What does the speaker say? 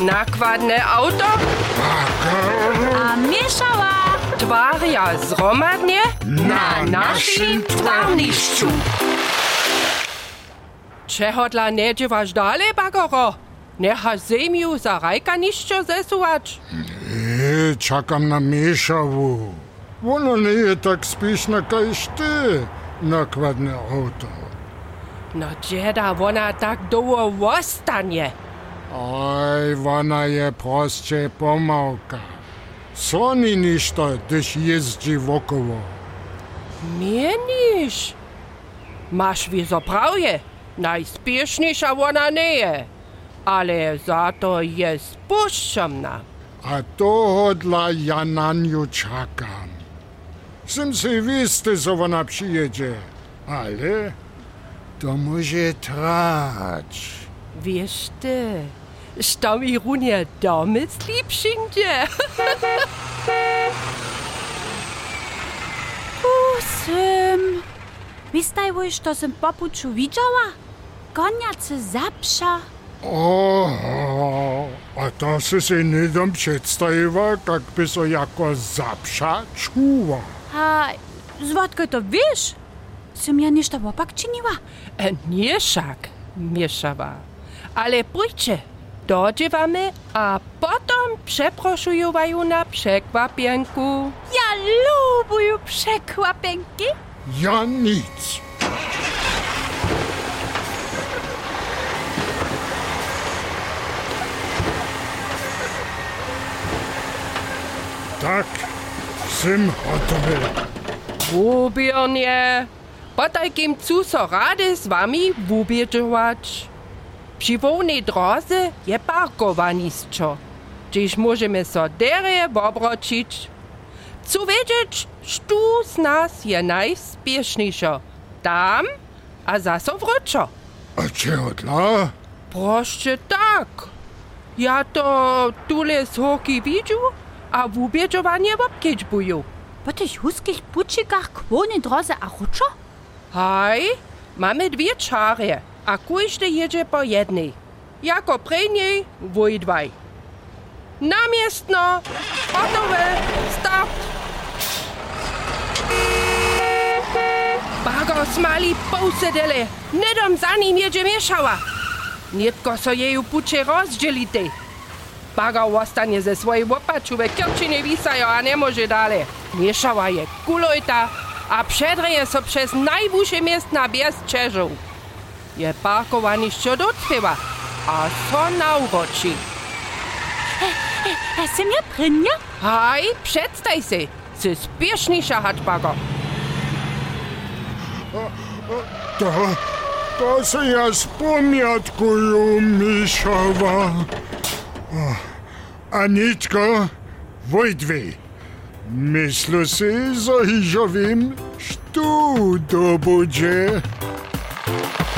Nakładne auto? A mieszała! Twaria zromadnie Na naszym twarniszczu. Czego dla nie dziewasz dalej, bagoro? Nechasz ziemiu za rajkaniszczo zesuwać. E, czekam na Mieszawu. Ona nie jest tak spieszna, kajś ty. Nakładne auto. No dzieda, ona tak długo ostanie. Oj, ona je proste pomałka. Soni niż to, gdyż jeździ wokoło. Mnie niż. Masz wieso prawie. Najspieszniejsza ona nie je. Ale za to jest spuszczona. A toho dla ja na nią czekam. Sem si wisty, że ona przyjedzie. Ale to może trać. Wiesz ty, što mi runie domy slipšindzie. Kusym! Wistaj wuj, što sam popuču widziała? Konjacy zapsza. O, a to si si nie dam przedstawiła, jakby so jako zapsza czuła. A zwodko to wiesz? Sam ja niszta opak czyniła. E, Nie však, mieszała. Ale pójdźcie, dodziewamy, a potem przeproszują na przekwapienku. Ja lubuję przekłapenki. Ja nic. Tak, jsem gotowy. Ubiernie. Po takim cu so rady z wami ubierzować. Przy wolnej drodze je parkowanisczo. Gdzieś możemy so derje obročić. Cu wiedzieć, sztu z nas je najspieszniejszo. Tam, a zaso wróczo. A czego dla? Proszę tak. Ja to tule z hoki widziu, a w ubierzowanie obkieć buju. Po tych huskich puczykach kwony drodze a ruczo? Haj, mamy dwie czary, a każdy jedzie po jednej. Jako prejniej, wuj dwaj. Namiestno, gotowe, start! Bago smali pousedele, nedom za nim jedzie mieszała. Nitko so jej pucze rozdzielite. Baga ostanie ze swojej łopaczuwe kierczyny wisają, a nie może dalej. Mieszała je kulojta, a przedreje so przez najwyższe miestna bez czeżów. je parkovaniště docela a co na uročí. A jsem já prvně? Haj, předstaj si, jsi spěšný šahatbago. To, to se já vzpomňatkuju, Mišova. Aničko, Vojdvi, myslel si, zahyžovím, što thank you